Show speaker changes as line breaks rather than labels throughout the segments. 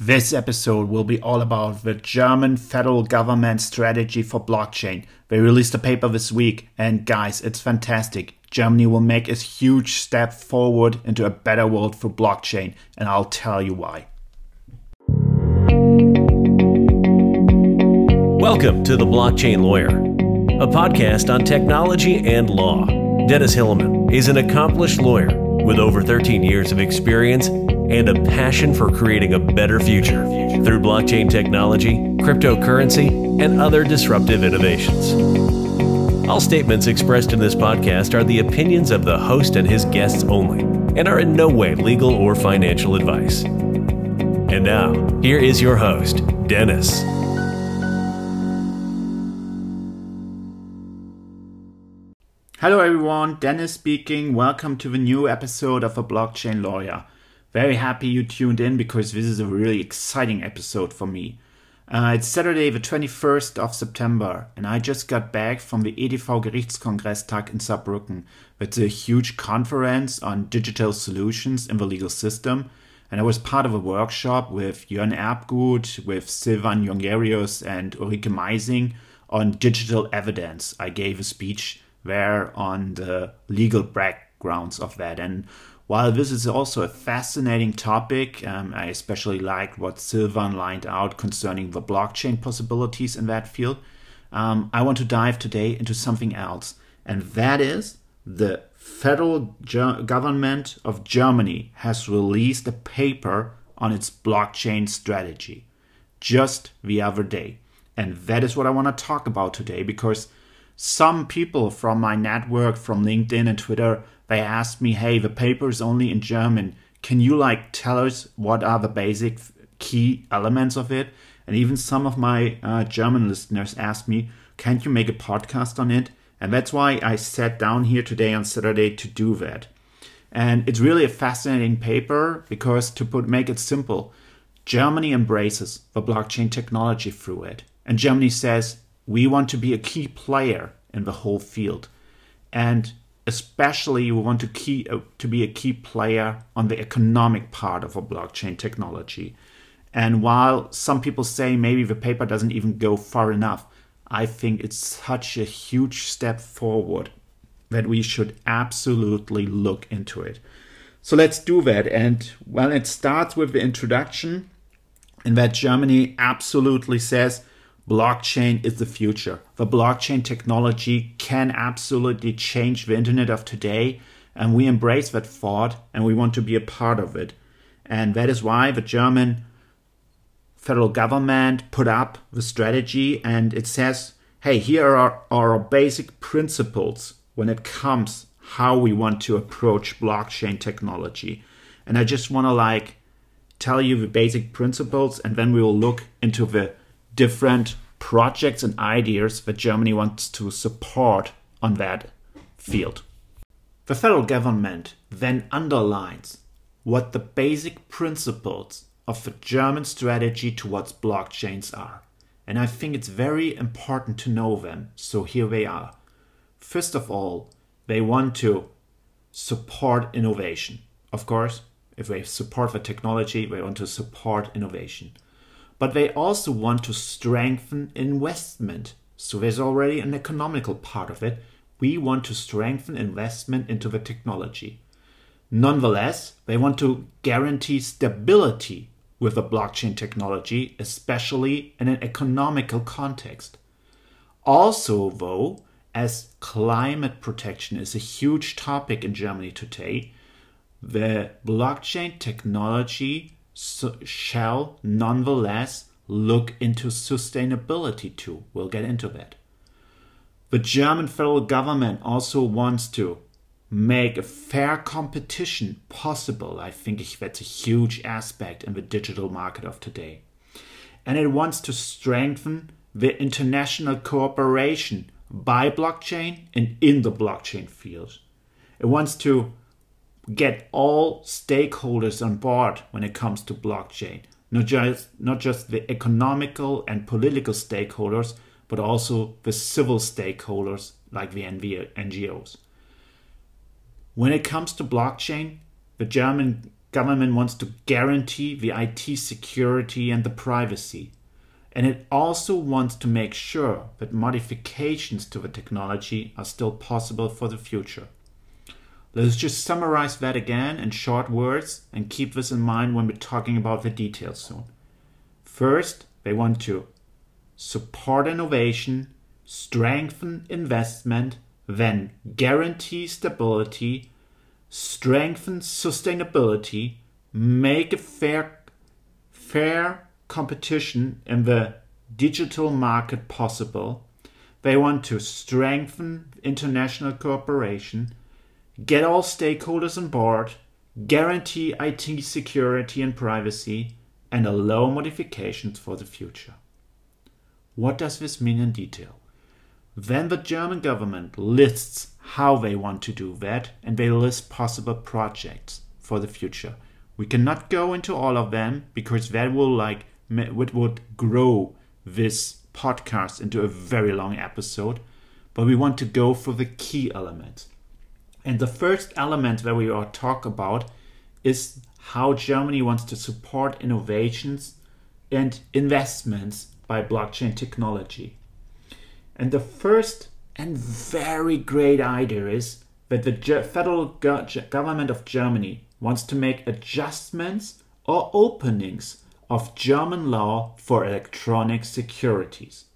This episode will be all about the German federal government strategy for blockchain. They released a paper this week, and guys, it's fantastic. Germany will make a huge step forward into a better world for blockchain, and I'll tell you why.
Welcome to The Blockchain Lawyer, a podcast on technology and law. Dennis Hillemann is an accomplished lawyer with over 13 years of experience and a passion for creating a better future through blockchain technology, cryptocurrency, and other disruptive innovations. All statements expressed in this podcast are the opinions of the host and his guests only and are in no way legal or financial advice. And now, here is your host, Dennis.
Hello everyone, Dennis speaking. Welcome to the new episode of A Blockchain Lawyer. Very happy you tuned in because this is a really exciting episode for me. Uh, it's Saturday, the 21st of September, and I just got back from the EDV Gerichtskongresstag in Saarbrücken. It's a huge conference on digital solutions in the legal system, and I was part of a workshop with Jörn Erbguth, with Silvan Jongerius, and Ulrike Meising on digital evidence. I gave a speech there on the legal backgrounds of that, and while this is also a fascinating topic, um, I especially liked what Silvan lined out concerning the blockchain possibilities in that field. Um, I want to dive today into something else, and that is the federal Ger- government of Germany has released a paper on its blockchain strategy just the other day. And that is what I want to talk about today because some people from my network, from LinkedIn and Twitter, they asked me, hey, the paper is only in German. Can you like tell us what are the basic key elements of it? And even some of my uh, German listeners asked me, can't you make a podcast on it? And that's why I sat down here today on Saturday to do that. And it's really a fascinating paper because to put make it simple, Germany embraces the blockchain technology through it. And Germany says we want to be a key player in the whole field. And especially we want to key uh, to be a key player on the economic part of a blockchain technology. And while some people say maybe the paper doesn't even go far enough, I think it's such a huge step forward that we should absolutely look into it. So let's do that. And well, it starts with the introduction, in that Germany absolutely says blockchain is the future. The blockchain technology can absolutely change the internet of today, and we embrace that thought and we want to be a part of it. And that is why the German federal government put up the strategy and it says, hey, here are our basic principles when it comes how we want to approach blockchain technology. And I just want to like tell you the basic principles and then we will look into the different projects and ideas that Germany wants to support on that field. The federal government then underlines what the basic principles of the German strategy towards blockchains are. And I think it's very important to know them. So here they are. First of all, they want to support innovation. Of course, if they support the technology, they want to support innovation but they also want to strengthen investment. So there's already an economical part of it. We want to strengthen investment into the technology. Nonetheless, they want to guarantee stability with the blockchain technology, especially in an economical context. Also, though, as climate protection is a huge topic in Germany today, the blockchain technology shall nonetheless look into sustainability too. We'll get into that. The German federal government also wants to make a fair competition possible. I think that's a huge aspect in the digital market of today. And it wants to strengthen the international cooperation by blockchain and in the blockchain field. It wants to get all stakeholders on board when it comes to blockchain, not just not just the economical and political stakeholders, but also the civil stakeholders like the NGOs. When it comes to blockchain, the German government wants to guarantee the IT security and the privacy. And it also wants to make sure that modifications to the technology are still possible for the future. Let's just summarize that again in short words and keep this in mind when we're talking about the details soon. First, they want to support innovation, strengthen investment, then guarantee stability, strengthen sustainability, make a fair, fair competition in the digital market possible. They want to strengthen international cooperation, get all stakeholders on board, guarantee IT security and privacy, and allow modifications for the future. What does this mean in detail? Then the German government lists how they want to do that and they list possible projects for the future. We cannot go into all of them because that will like it would grow this podcast into a very long episode, but we want to go for the key elements. And the first element that we will talk about is how Germany wants to support innovations and investments by blockchain technology. And the first and very great idea is that the federal government of Germany wants to make adjustments or openings of German law for electronic securities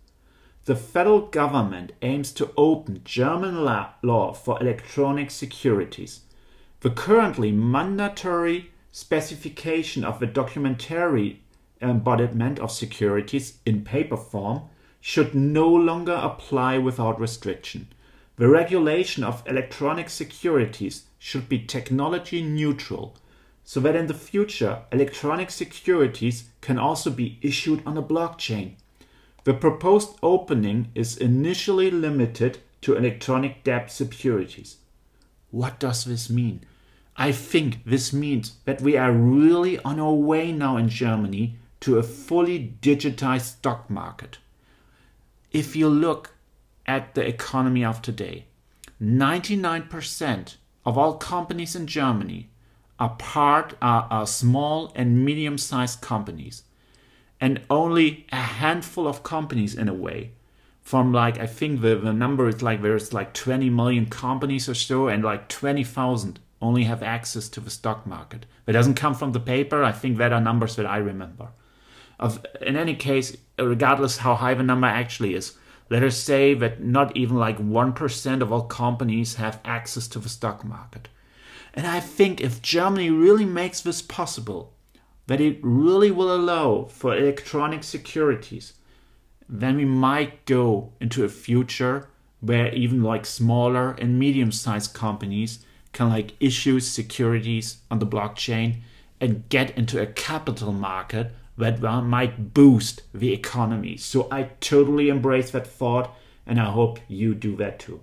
the federal government aims to open German law for electronic securities. The currently mandatory specification of the documentary embodiment of securities in paper form should no longer apply without restriction. The regulation of electronic securities should be technology neutral so that in the future electronic securities can also be issued on a blockchain. The proposed opening is initially limited to electronic debt securities. What does this mean? I think this means that we are really on our way now in Germany to a fully digitized stock market. If you look at the economy of today, 99% of all companies in Germany are part are, are small and medium sized companies and only a handful of companies in a way. From like i think the, the number is like there's like 20 million companies or so and like 20000 only have access to the stock market. That doesn't come from the paper. I think that are numbers that i remember. Of in any case regardless how high the number actually is let us say that not even like 1% of all companies have access to the stock market. And i think if germany really makes this possible that it really will allow for electronic securities, then we might go into a future where even like smaller and medium sized companies can like issue securities on the blockchain and get into a capital market that might boost the economy. So I totally embrace that thought and I hope you do that too.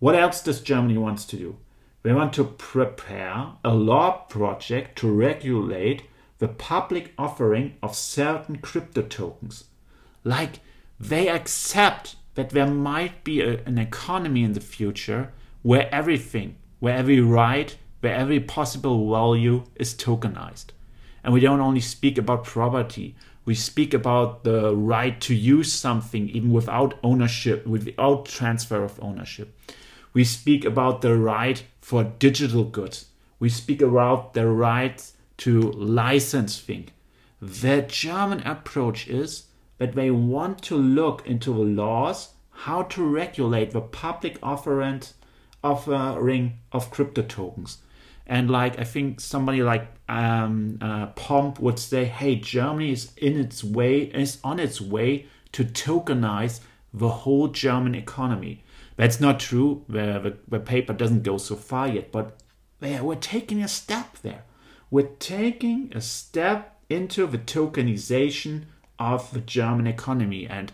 What else does Germany wants to do? We want to prepare a law project to regulate the public offering of certain crypto tokens. Like they accept that there might be a, an economy in the future where everything, where every right, where every possible value is tokenized. And we don't only speak about property, we speak about the right to use something even without ownership, without transfer of ownership. We speak about the right for digital goods. We speak about the right to license things. The German approach is that they want to look into the laws how to regulate the public offering offering of crypto tokens. And like I think somebody like um, uh, Pomp would say, "Hey, Germany is in its way is on its way to tokenize the whole German economy." That's not true. The, the, paper doesn't go so far yet, but we're taking a step there. We're taking a step into the tokenization of the German economy, and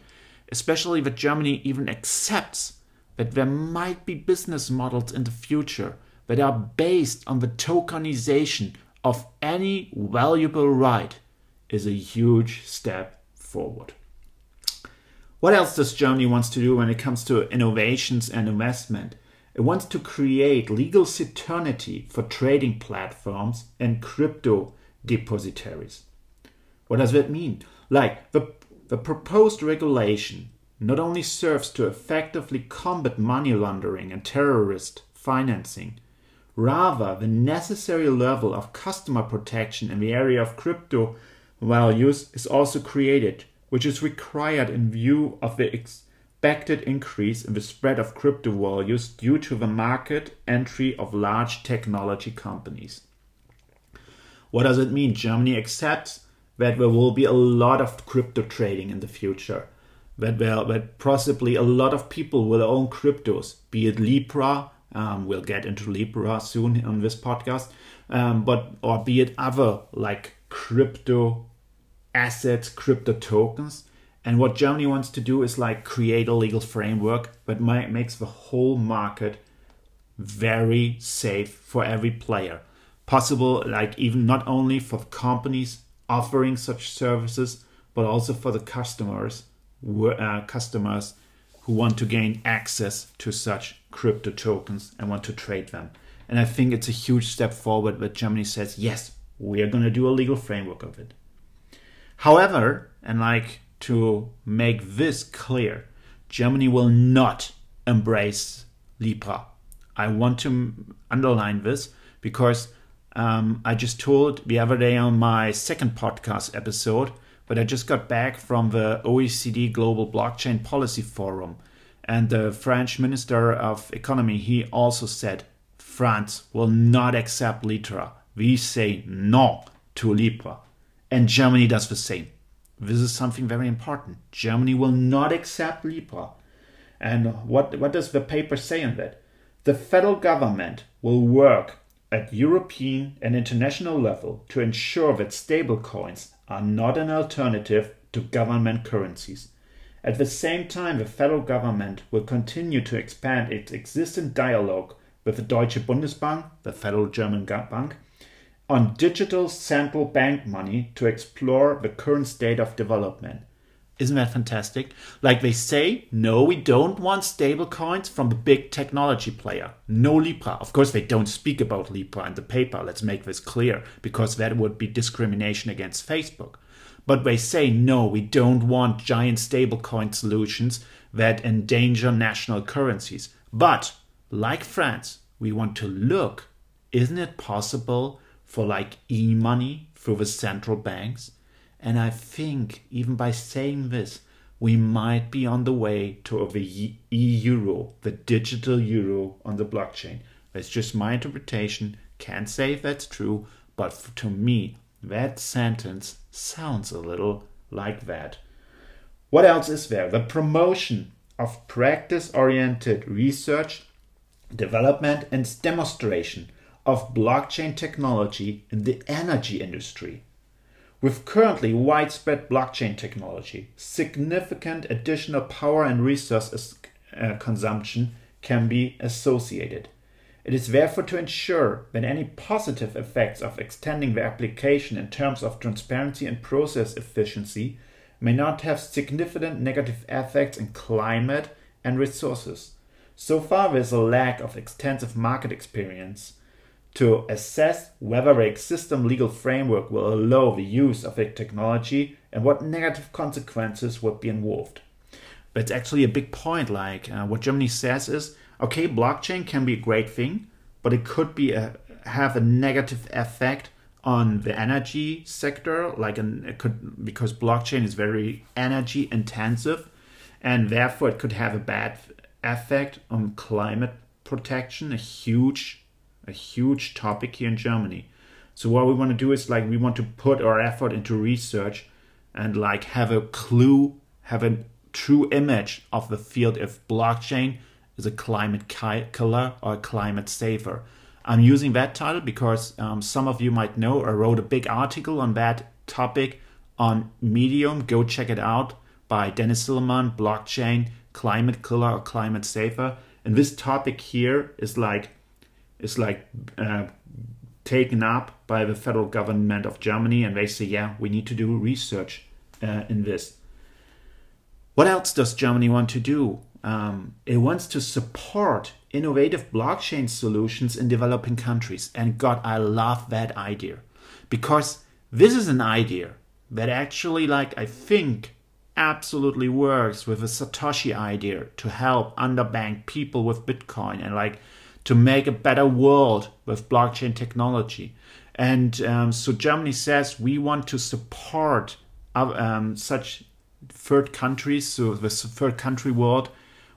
especially that Germany even accepts that there might be business models in the future that are based on the tokenization of any valuable right is a huge step forward. What else does Germany wants to do when it comes to innovations and investment? It wants to create legal certainty for trading platforms and crypto depositories. What does that mean? Like the, the proposed regulation not only serves to effectively combat money laundering and terrorist financing, rather, the necessary level of customer protection in the area of crypto values is also created, which is required in view of the expected increase in the spread of crypto values due to the market entry of large technology companies. What does it mean? Germany accepts that there will be a lot of crypto trading in the future that, there, that possibly a lot of people will own cryptos, be it Libra, um, we'll get into Libra soon on this podcast, um, but or be it other like crypto assets, crypto tokens. And what Germany wants to do is like create a legal framework that makes the whole market very safe for every player. Possible, like even not only for companies offering such services, but also for the customers uh, customers who want to gain access to such crypto tokens and want to trade them. And I think it's a huge step forward that Germany says, yes, we are going to do a legal framework of it. However, and like to make this clear, Germany will not embrace Libra. I want to underline this because um, I just told the other day on my second podcast episode but I just got back from the OECD Global Blockchain Policy Forum, and the French Minister of Economy he also said France will not accept Libra. We say no to Libra, and Germany does the same. This is something very important. Germany will not accept Libra. And what, what does the paper say on that? The federal government will work at European and international level to ensure that stablecoins are not an alternative to government currencies. At the same time, the federal government will continue to expand its existing dialogue with the Deutsche Bundesbank, the federal German bank, on digital central bank money to explore the current state of development. Isn't that fantastic? Like they say, no, we don't want stable coins from the big technology player. No Libra. Of course, they don't speak about Libra in the paper. Let's make this clear, because that would be discrimination against Facebook. But they say, no, we don't want giant stablecoin solutions that endanger national currencies. But, like France, we want to look isn't it possible for like e money through the central banks? And I think even by saying this, we might be on the way to the e-euro, the digital euro on the blockchain. That's just my interpretation. Can't say if that's true, but to me, that sentence sounds a little like that. What else is there? The promotion of practice oriented research, development, and demonstration of blockchain technology in the energy industry. With currently widespread blockchain technology, significant additional power and resource uh, consumption can be associated. It is therefore to ensure that any positive effects of extending the application in terms of transparency and process efficiency may not have significant negative effects in climate and resources. So far, there is a lack of extensive market experience to assess whether the existing legal framework will allow the use of the technology and what negative consequences would be involved. That's actually a big point. Like uh, what Germany says is, okay, blockchain can be a great thing, but it could be a, have a negative effect on the energy sector. Like an, it could because blockchain is very energy intensive, and therefore it could have a bad effect on climate protection, a huge a huge topic here in Germany. So what we want to do is like we want to put our effort into research and like have a clue, have a true image of the field if blockchain is a climate killer or a climate saver. I'm using that title because um, some of you might know I wrote a big article on that topic on Medium. Go check it out by Dennis Hillemann, blockchain, climate killer or climate saver. And this topic here is like is like uh, taken up by the federal government of Germany, and they say, yeah, we need to do research uh, in this. What else does Germany want to do? um, it wants to support innovative blockchain solutions in developing countries. And God, I love that idea because this is an idea that actually, like, I think absolutely works with a Satoshi idea to help underbanked people with Bitcoin and like to make a better world with blockchain technology. And um, so Germany says we want to support um, such third countries, so the third country world,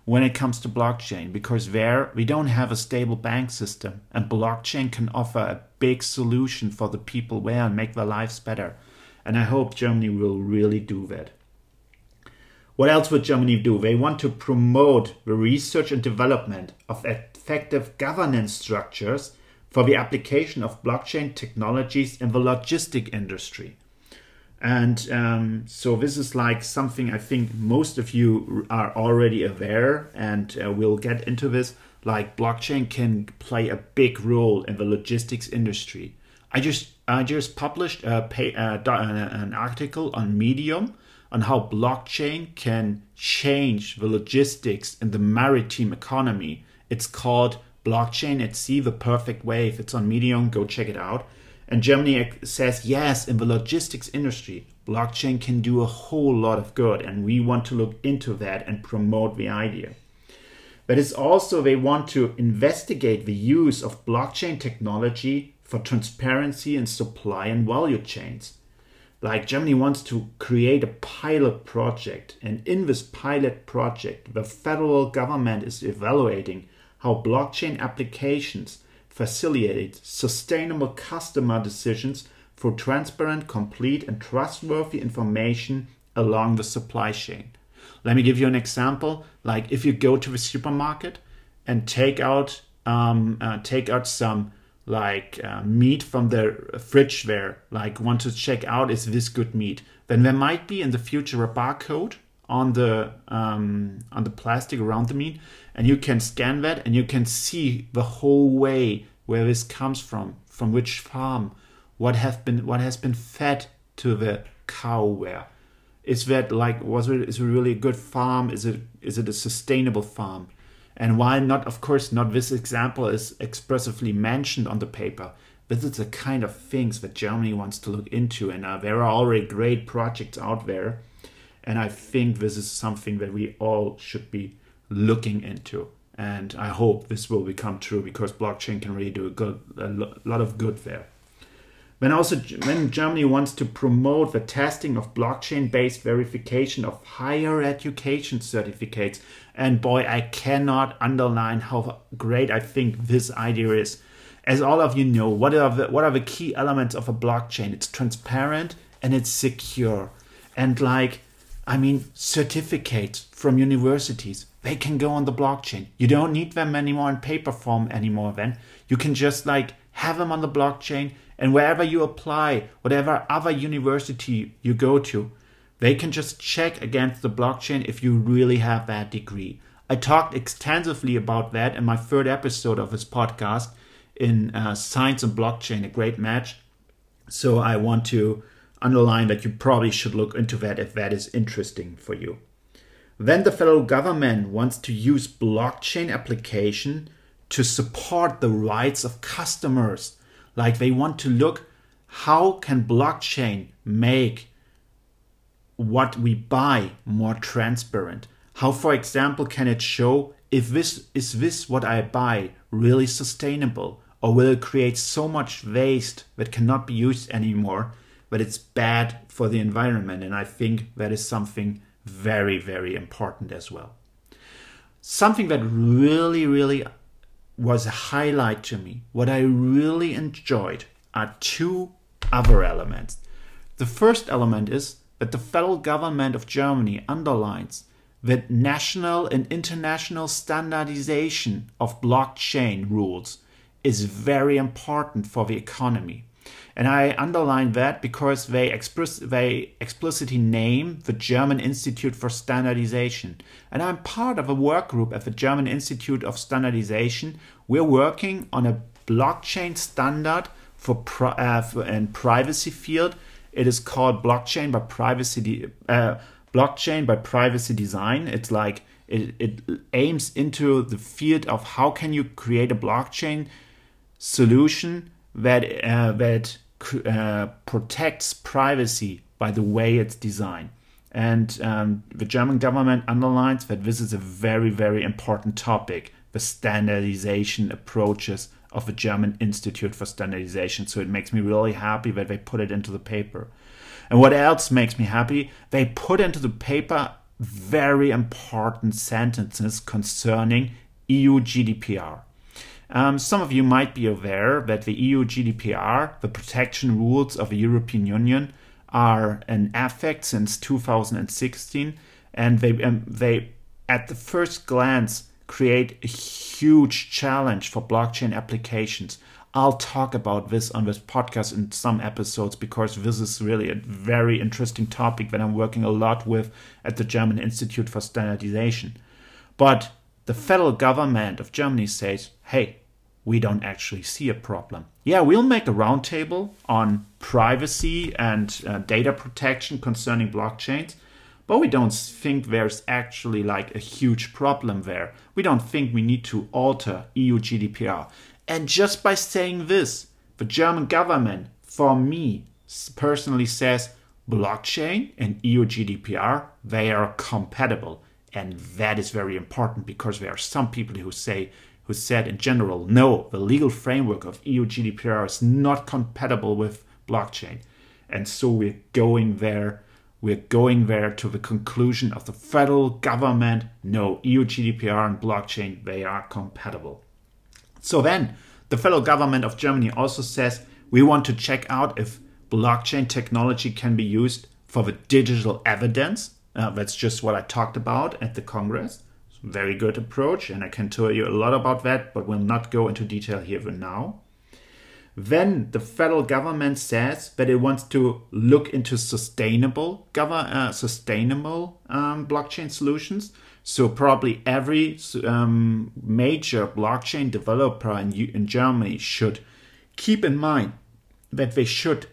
when it comes to blockchain, because there we don't have a stable bank system, and blockchain can offer a big solution for the people there and make their lives better. And I hope Germany will really do that. What else would Germany do? They want to promote the research and development of effective governance structures for the application of blockchain technologies in the logistic industry. And um, so this is like something I think most of you are already aware, and uh, we'll get into this. Like blockchain can play a big role in the logistics industry. I just I just published a an article on Medium on how blockchain can change the logistics in the maritime economy. It's called Blockchain at Sea, the perfect wave. It's on Medium, go check it out. And Germany says, yes, in the logistics industry, blockchain can do a whole lot of good. And we want to look into that and promote the idea. But it's also they want to investigate the use of blockchain technology for transparency in supply and value chains like Germany wants to create a pilot project, and in this pilot project, the federal government is evaluating how blockchain applications facilitate sustainable customer decisions for transparent, complete, and trustworthy information along the supply chain. Let me give you an example. Like if you go to the supermarket and take out um, uh, take out some like uh, meat from the fridge there, like want to check out is this good meat, then there might be in the future a barcode on the um, on the plastic around the meat, and you can scan that and you can see the whole way where this comes from, from which farm, what have been what has been fed to the cow where. Is that like was it is it really a good farm? Is it is it a sustainable farm? And while not, of course, not this example is expressively mentioned on the paper, this is the kind of things that Germany wants to look into. And uh, there are already great projects out there. And I think this is something that we all should be looking into. And I hope this will become true because blockchain can really do a, good, a lot of good there. When also when Germany wants to promote the testing of blockchain-based verification of higher education certificates, and boy, I cannot underline how great I think this idea is. As all of you know, what are the, what are the key elements of a blockchain? It's transparent and it's secure. And like, I mean, certificates from universities, they can go on the blockchain. You don't need them anymore in paper form anymore then. You can just like have them on the blockchain and wherever you apply, whatever other university you go to, they can just check against the blockchain if you really have that degree. I talked extensively about that in my third episode of this podcast in uh, Science and Blockchain, a great match. So I want to underline that you probably should look into that if that is interesting for you. Then the federal government wants to use blockchain application to support the rights of customers like they want to look how can blockchain make what we buy more transparent? How, for example, can it show if this is this what I buy really sustainable? Or will it create so much waste that cannot be used anymore that it's bad for the environment? And I think that is something very, very important as well. Something that really, really was a highlight to me. What I really enjoyed are two other elements. The first element is that the federal government of Germany underlines that national and international standardization of blockchain rules is very important for the economy. And I underline that because they, express, they explicitly name the German Institute for Standardization. And I'm part of a work group at the German Institute of Standardization. We're working on a blockchain standard for, uh, for privacy field. It is called blockchain by privacy, uh, blockchain by privacy design. It's like It, it aims into the field of how can you create a blockchain solution that uh, that uh, protects privacy by the way it's designed. And um, the German government underlines that this is a very, very important topic the standardization approaches of the German Institute for Standardization. So it makes me really happy that they put it into the paper. And what else makes me happy? They put into the paper very important sentences concerning EU GDPR. Um, some of you might be aware that the EU GDPR, the protection rules of the European Union, are in effect since 2016, and they um, they at the first glance create a huge challenge for blockchain applications. I'll talk about this on this podcast in some episodes because this is really a very interesting topic that I'm working a lot with at the German Institute for Standardization. But the federal government of Germany says, hey, we don't actually see a problem. Yeah, we'll make a roundtable on privacy and uh, data protection concerning blockchains, but we don't think there's actually like a huge problem there. We don't think we need to alter EU GDPR. And just by saying this, the German government, for me, personally says blockchain and EU GDPR, they are compatible. And that is very important because there are some people who say who said in general, no, the legal framework of EU GDPR is not compatible with blockchain. And so we're going there. We're going there to the conclusion of the federal government. No, EU GDPR and blockchain, they are compatible. So then, the federal government of Germany also says we want to check out if blockchain technology can be used for the digital evidence. Uh, that's just what I talked about at the Congress very good approach, and I can tell you a lot about that, but will not go into detail here for now. Then the federal government says that it wants to look into sustainable uh, sustainable um, blockchain solutions. So probably every um, major blockchain developer in, in Germany should keep in mind that they should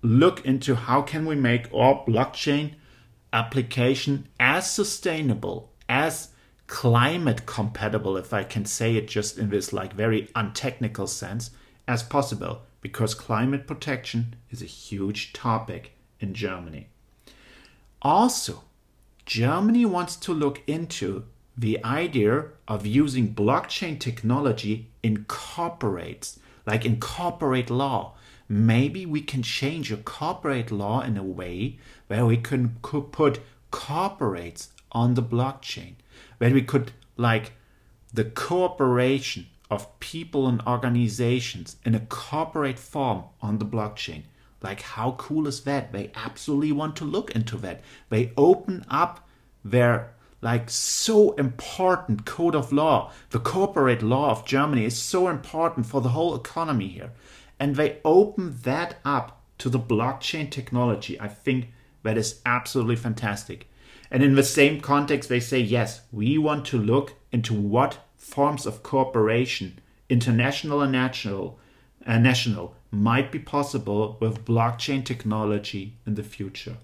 look into how can we make our blockchain application as sustainable as climate compatible, if I can say it just in this like very untechnical sense, as possible, because climate protection is a huge topic in Germany. Also, Germany wants to look into the idea of using blockchain technology in corporates, like in corporate law. Maybe we can change a corporate law in a way where we can put corporates on the blockchain where we could like the cooperation of people and organizations in a corporate form on the blockchain. Like, how cool is that? They absolutely want to look into that. They open up their like so important code of law. The corporate law of Germany is so important for the whole economy here. And they open that up to the blockchain technology. I think that is absolutely fantastic. And in the same context, they say, yes, we want to look into what forms of cooperation, international and national, uh, national, might be possible with blockchain technology in the future.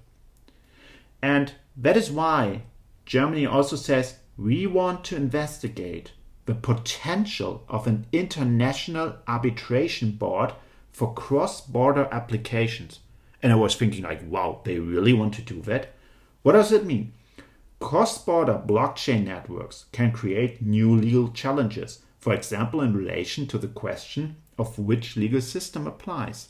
And that is why Germany also says we want to investigate the potential of an international arbitration board for cross border applications. And I was thinking, like, wow, they really want to do that? What does it mean? Cross-border blockchain networks can create new legal challenges, for example in relation to the question of which legal system applies.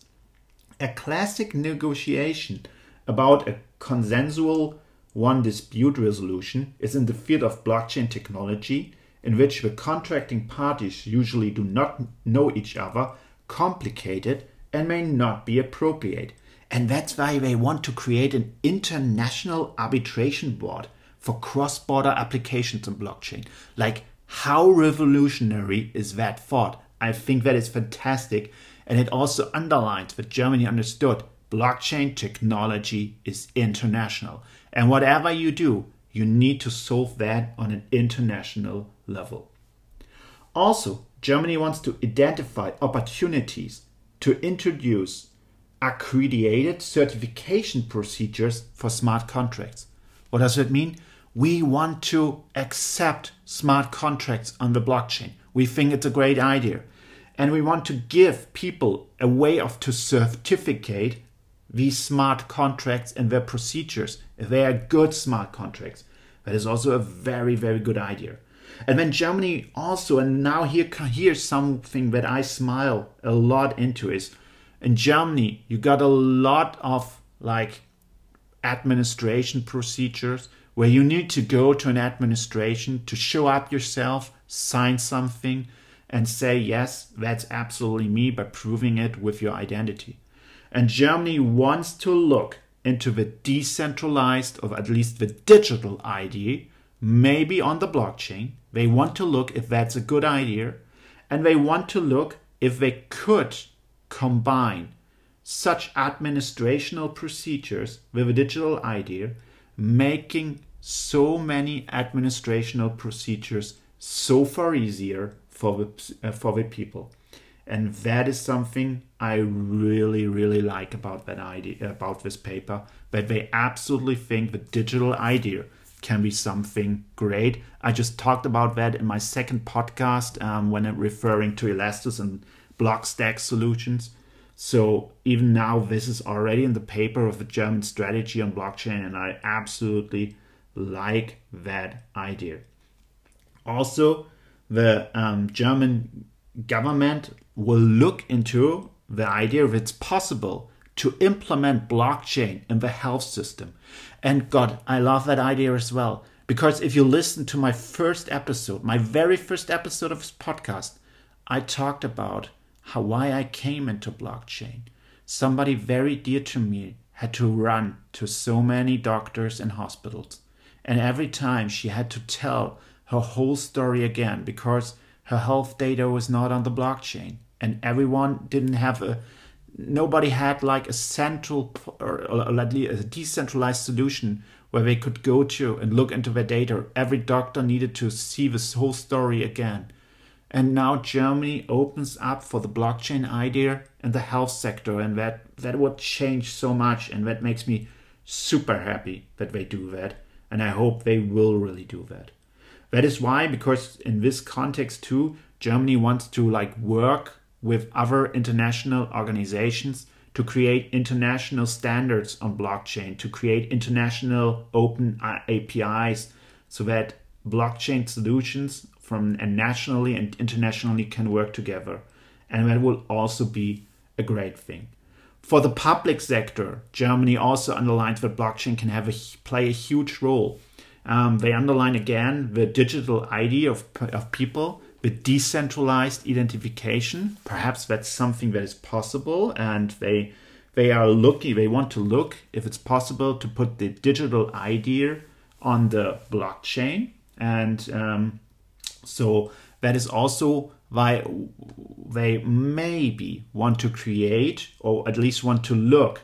A classic negotiation about a consensual one dispute resolution is in the field of blockchain technology, in which the contracting parties usually do not know each other, complicated, and may not be appropriate. And that's why they want to create an international arbitration board for cross border applications on blockchain. Like, how revolutionary is that thought? I think that is fantastic. And it also underlines that Germany understood blockchain technology is international. And whatever you do, you need to solve that on an international level. Also, Germany wants to identify opportunities to introduce accredited certification procedures for smart contracts. What does that mean? We want to accept smart contracts on the blockchain. We think it's a great idea. And we want to give people a way of to certificate these smart contracts and their procedures. If they are good smart contracts, that is also a very, very good idea. And then Germany also, and now here here's something that I smile a lot into is in Germany you got a lot of like administration procedures where you need to go to an administration to show up yourself, sign something, and say, yes, that's absolutely me by proving it with your identity. And Germany wants to look into the decentralized, or at least the digital ID, maybe on the blockchain. They want to look if that's a good idea, and they want to look if they could combine such administrational procedures with a digital idea, making so many administrational procedures so far easier for the, uh, for the people. And that is something I really, really like about that idea, about this paper, that they absolutely think the digital idea can be something great. I just talked about that in my second podcast um, when I'm referring to Elastos and Blockstack solutions. So even now, this is already in the paper of the German strategy on blockchain, and I absolutely like that idea. Also, the um, German government will look into the idea if it's possible to implement blockchain in the health system. And God, I love that idea as well. Because if you listen to my first episode, my very first episode of this podcast, I talked about how why I came into blockchain. Somebody very dear to me had to run to so many doctors and hospitals. And every time she had to tell her whole story again because her health data was not on the blockchain and everyone didn't have a nobody had like a central or, at least a decentralized solution where they could go to and look into their data. Every doctor needed to see this whole story again. And now germany opens up for the blockchain idea in the health sector and that that would change so much and that makes me super happy that they do that and i hope they will really do that that is why because in this context too germany wants to like work with other international organizations to create international standards on blockchain, to create international open APIs so that blockchain solutions from and nationally and internationally can work together. And that will also be a great thing. For the public sector, Germany also underlines that blockchain can have a, play a huge role. Um, they underline again the digital ID of, of people the decentralized identification. Perhaps that's something that is possible, and they they are looking. They want to look if it's possible to put the digital ID on the blockchain, and um, so that is also why they maybe want to create or at least want to look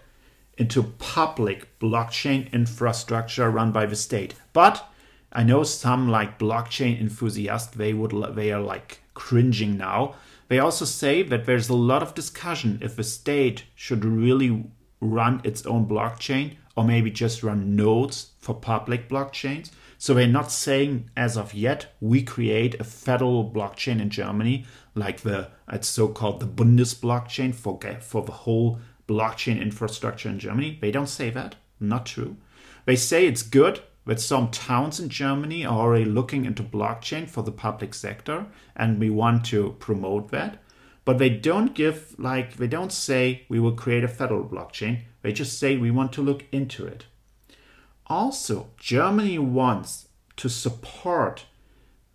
into public blockchain infrastructure run by the state. But I know some like blockchain enthusiasts, they would they are like cringing now. They also say that there's a lot of discussion if the state should really run its own blockchain or maybe just run nodes for public blockchains. So they're not saying as of yet we create a federal blockchain in Germany like the it's so-called the Bundesblockchain for for the whole blockchain infrastructure in Germany. They don't say that. Not true. They say it's good that some towns in Germany are already looking into blockchain for the public sector, and we want to promote that. But they don't give, like, they don't say we will create a federal blockchain. They just say we want to look into it. Also, Germany wants to support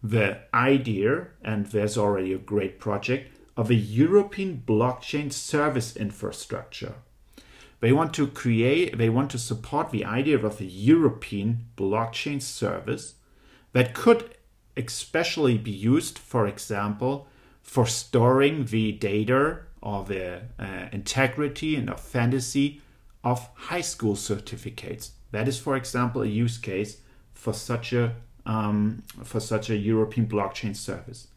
the idea, and there's already a great project, of a European blockchain service infrastructure. They want to create, they want to support the idea of a European blockchain service that could especially be used, for example, for storing the data or the uh, integrity and authenticity of high school certificates. That is, for example, a use case for such a um, for such a European blockchain service.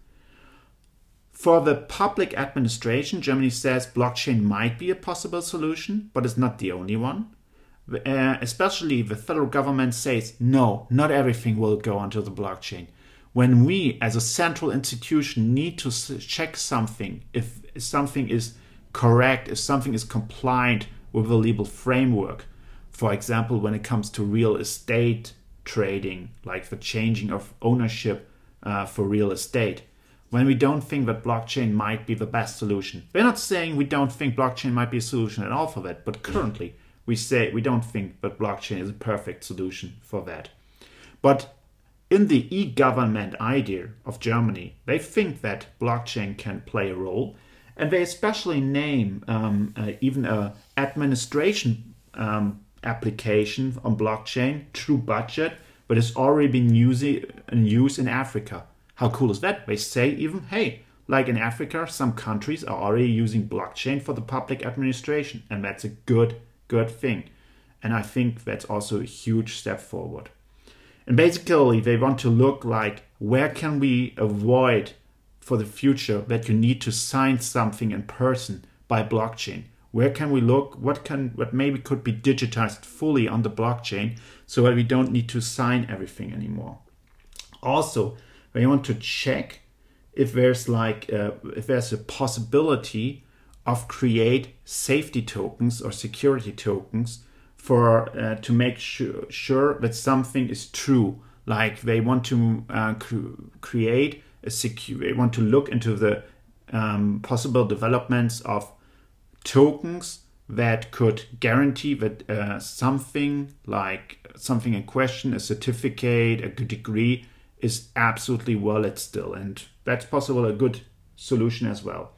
For the public administration, Germany says blockchain might be a possible solution, but it's not the only one. uh, especially the federal government says, no, not everything will go onto the blockchain. When we, as a central institution, need to check something, if something is correct, if something is compliant with the legal framework, for example, when it comes to real estate trading, like the changing of ownership uh, for real estate, when we don't think that blockchain might be the best solution. We're not saying we don't think blockchain might be a solution at all for that, but currently we say we don't think that blockchain is a perfect solution for that. But in the e-government idea of Germany, they think that blockchain can play a role, and they especially name um, uh, even a administration um, application on blockchain, TruBudget, but it's already been using, in Africa. How cool is that? They say even, hey, like in Africa, some countries are already using blockchain for the public administration, and that's a good, good thing. And I think that's also a huge step forward. And basically, they want to look like where can we avoid for the future that you need to sign something in person by blockchain? Where can we look? What can what maybe could be digitized fully on the blockchain so that we don't need to sign everything anymore? Also, you want to check if there's like uh, if there's a possibility of create safety tokens or security tokens for uh, to make sure, sure that something is true like they want to uh, cr- create a secure they want to look into the um, possible developments of tokens that could guarantee that uh, something like something in question a certificate a good degree is absolutely valid still, and that's possible a good solution as well.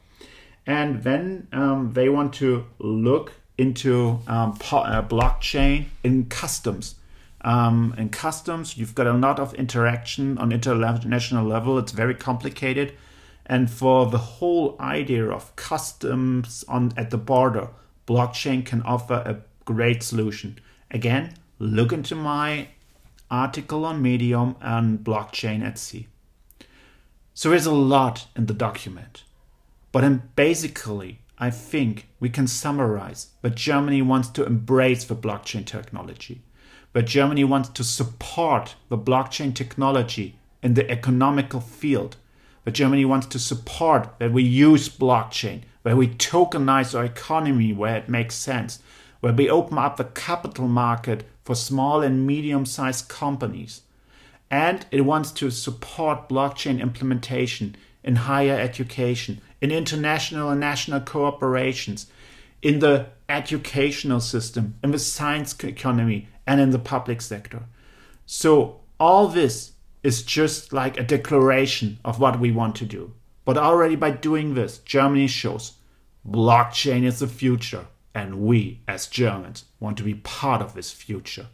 And then um, they want to look into um, uh, blockchain in customs. Um, in customs, you've got a lot of interaction on international level. It's very complicated, and for the whole idea of customs on at the border, blockchain can offer a great solution. Again, look into my article on Medium and blockchain at sea. So there's a lot in the document. But then basically, I think we can summarize that Germany wants to embrace the blockchain technology, that Germany wants to support the blockchain technology in the economical field, that Germany wants to support that we use blockchain, where we tokenize our economy where it makes sense, where we open up the capital market for small and medium sized companies. And it wants to support blockchain implementation in higher education, in international and national cooperations, in the educational system, in the science economy, and in the public sector. So, all this is just like a declaration of what we want to do. But already by doing this, Germany shows blockchain is the future and we, as Germans, want to be part of this future.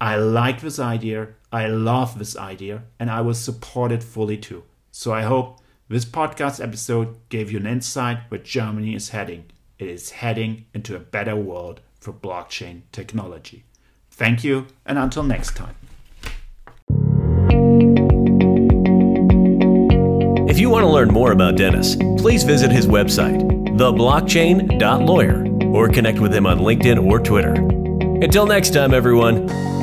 I like this idea, I love this idea, and I will support it fully too. So I hope this podcast episode gave you an insight where Germany is heading. It is heading into a better world for blockchain technology. Thank you, and until next time.
You want to learn more about Dennis, please visit his website theblockchain.lawyer, or connect with him on LinkedIn or Twitter. Until next time, everyone.